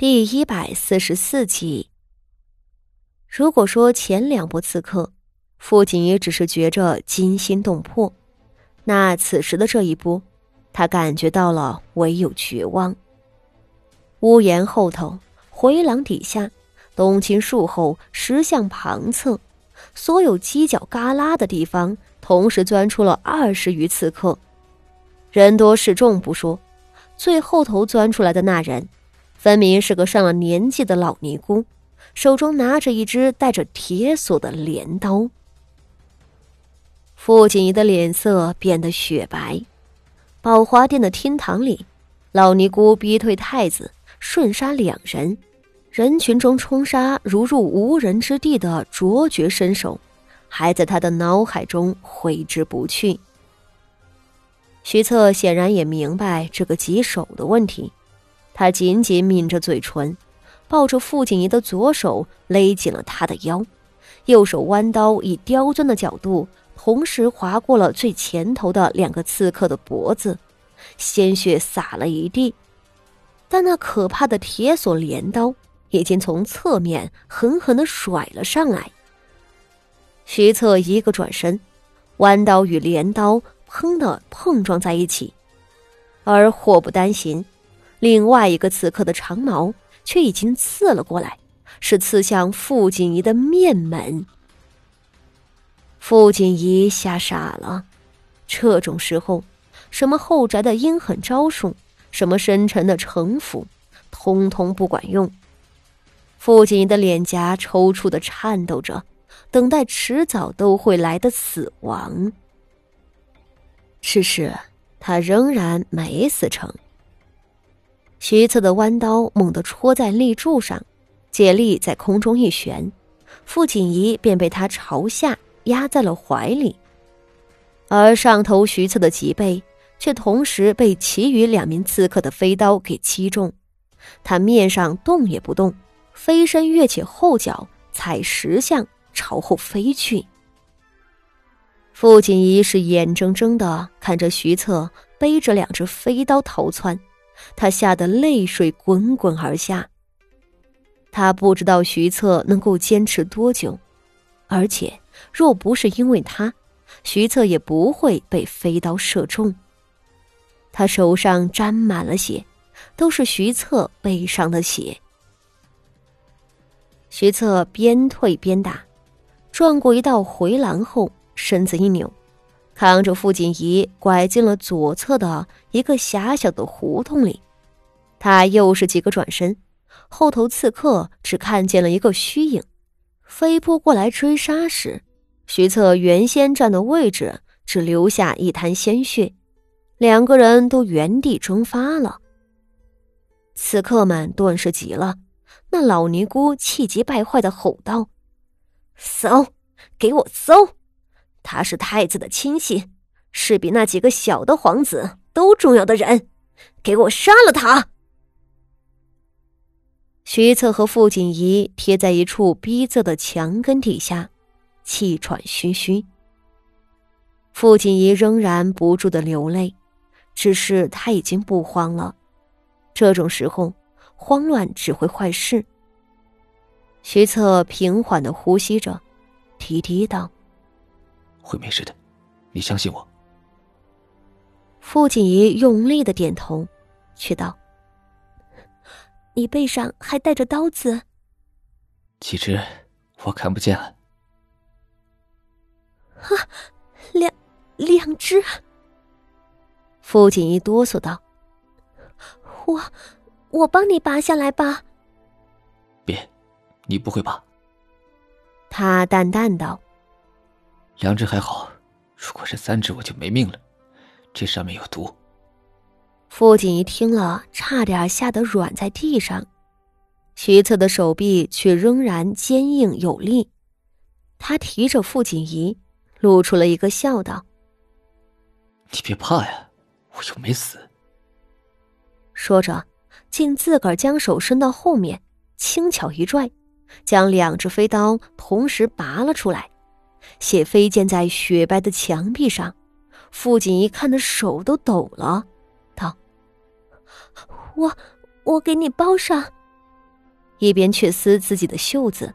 第一百四十四集。如果说前两波刺客，傅锦也只是觉着惊心动魄，那此时的这一波，他感觉到了唯有绝望。屋檐后头，回廊底下，冬青树后，石像旁侧，所有犄角旮旯的地方，同时钻出了二十余刺客，人多势众不说，最后头钻出来的那人。分明是个上了年纪的老尼姑，手中拿着一只带着铁锁的镰刀。傅锦仪的脸色变得雪白。宝华殿的厅堂里，老尼姑逼退太子，瞬杀两人，人群中冲杀如入无人之地的卓绝身手，还在他的脑海中挥之不去。徐策显然也明白这个棘手的问题。他紧紧抿着嘴唇，抱着傅景仪的左手勒紧了他的腰，右手弯刀以刁钻的角度，同时划过了最前头的两个刺客的脖子，鲜血洒了一地。但那可怕的铁锁镰刀已经从侧面狠狠的甩了上来。徐策一个转身，弯刀与镰刀砰的碰撞在一起，而祸不单行。另外一个刺客的长矛却已经刺了过来，是刺向傅锦仪的面门。傅锦仪吓傻了，这种时候，什么后宅的阴狠招数，什么深沉的城府，通通不管用。傅锦仪的脸颊抽搐的颤抖着，等待迟早都会来的死亡。只是他仍然没死成。徐策的弯刀猛地戳在立柱上，借力在空中一旋，傅锦仪便被他朝下压在了怀里，而上头徐策的脊背却同时被其余两名刺客的飞刀给击中，他面上动也不动，飞身跃起后脚，踩石像朝后飞去。傅锦仪是眼睁睁的看着徐策背着两只飞刀逃窜。他吓得泪水滚滚而下。他不知道徐策能够坚持多久，而且若不是因为他，徐策也不会被飞刀射中。他手上沾满了血，都是徐策背上的血。徐策边退边打，转过一道回廊后，身子一扭。扛着傅锦仪拐进了左侧的一个狭小的胡同里，他又是几个转身，后头刺客只看见了一个虚影，飞扑过来追杀时，徐策原先站的位置只留下一滩鲜血，两个人都原地蒸发了。刺客们顿时急了，那老尼姑气急败坏的吼道：“搜，给我搜！”他是太子的亲信，是比那几个小的皇子都重要的人，给我杀了他！徐策和傅锦仪贴在一处逼仄的墙根底下，气喘吁吁。傅锦仪仍然不住的流泪，只是他已经不慌了。这种时候，慌乱只会坏事。徐策平缓的呼吸着，低低道。会没事的，你相信我。傅锦仪用力的点头，却道：“你背上还带着刀子。”几只，我看不见了。啊，两两只。傅锦仪哆嗦道：“我，我帮你拔下来吧。”别，你不会拔。他淡淡道。两只还好，如果是三只，我就没命了。这上面有毒。傅锦仪听了，差点吓得软在地上。徐策的手臂却仍然坚硬有力。他提着傅锦仪，露出了一个笑，道：“你别怕呀，我又没死。”说着，竟自个儿将手伸到后面，轻巧一拽，将两只飞刀同时拔了出来。血飞溅在雪白的墙壁上，傅锦仪看的手都抖了，道：“我，我给你包上。”一边却撕自己的袖子。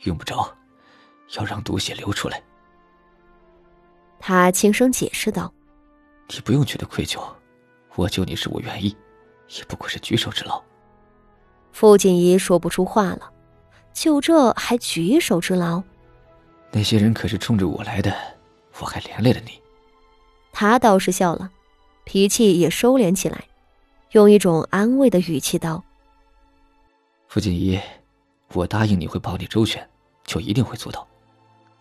用不着，要让毒血流出来。他轻声解释道：“你不用觉得愧疚，我救你是我愿意，也不过是举手之劳。”傅锦仪说不出话了，就这还举手之劳？那些人可是冲着我来的，我还连累了你。他倒是笑了，脾气也收敛起来，用一种安慰的语气道：“傅锦仪，我答应你会保你周全，就一定会做到。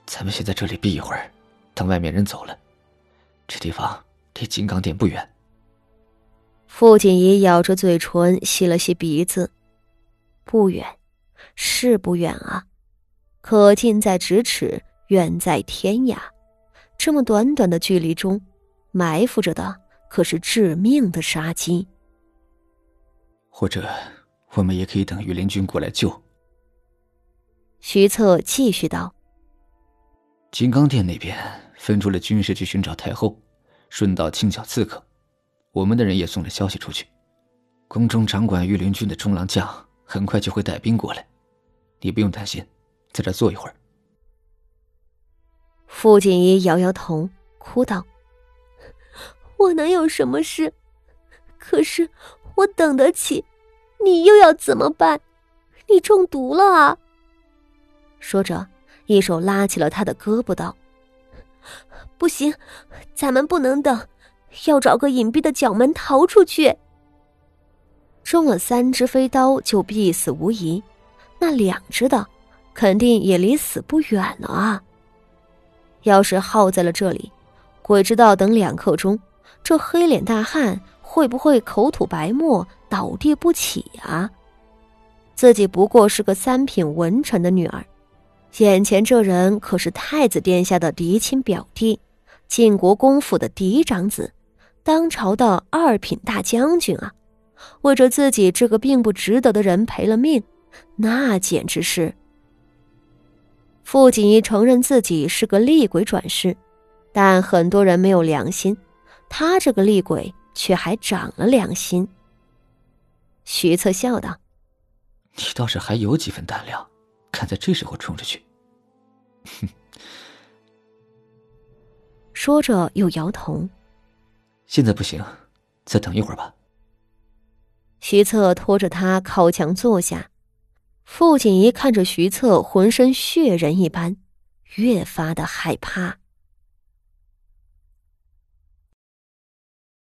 咱们先在这里避一会儿，等外面人走了，这地方离金刚殿不远。”傅锦仪咬着嘴唇，吸了吸鼻子。不远，是不远啊，可近在咫尺，远在天涯。这么短短的距离中，埋伏着的可是致命的杀机。或者，我们也可以等御林军过来救。徐策继续道：“金刚殿那边分出了军士去寻找太后，顺道清剿刺客。我们的人也送了消息出去，宫中掌管御林军的中郎将。”很快就会带兵过来，你不用担心，在这坐一会儿。傅锦衣摇摇头，哭道：“我能有什么事？可是我等得起，你又要怎么办？你中毒了啊！”说着，一手拉起了他的胳膊，道：“不行，咱们不能等，要找个隐蔽的角门逃出去。”中了三支飞刀就必死无疑，那两只的，肯定也离死不远了啊！要是耗在了这里，鬼知道等两刻钟，这黑脸大汉会不会口吐白沫，倒地不起啊？自己不过是个三品文臣的女儿，眼前这人可是太子殿下的嫡亲表弟，晋国公府的嫡长子，当朝的二品大将军啊！为着自己这个并不值得的人赔了命，那简直是。傅锦衣承认自己是个厉鬼转世，但很多人没有良心，他这个厉鬼却还长了良心。徐策笑道：“你倒是还有几分胆量，敢在这时候冲出去。”哼，说着又摇头：“现在不行，再等一会儿吧。”徐策拖着他靠墙坐下，父亲一看着徐策浑身血人一般，越发的害怕。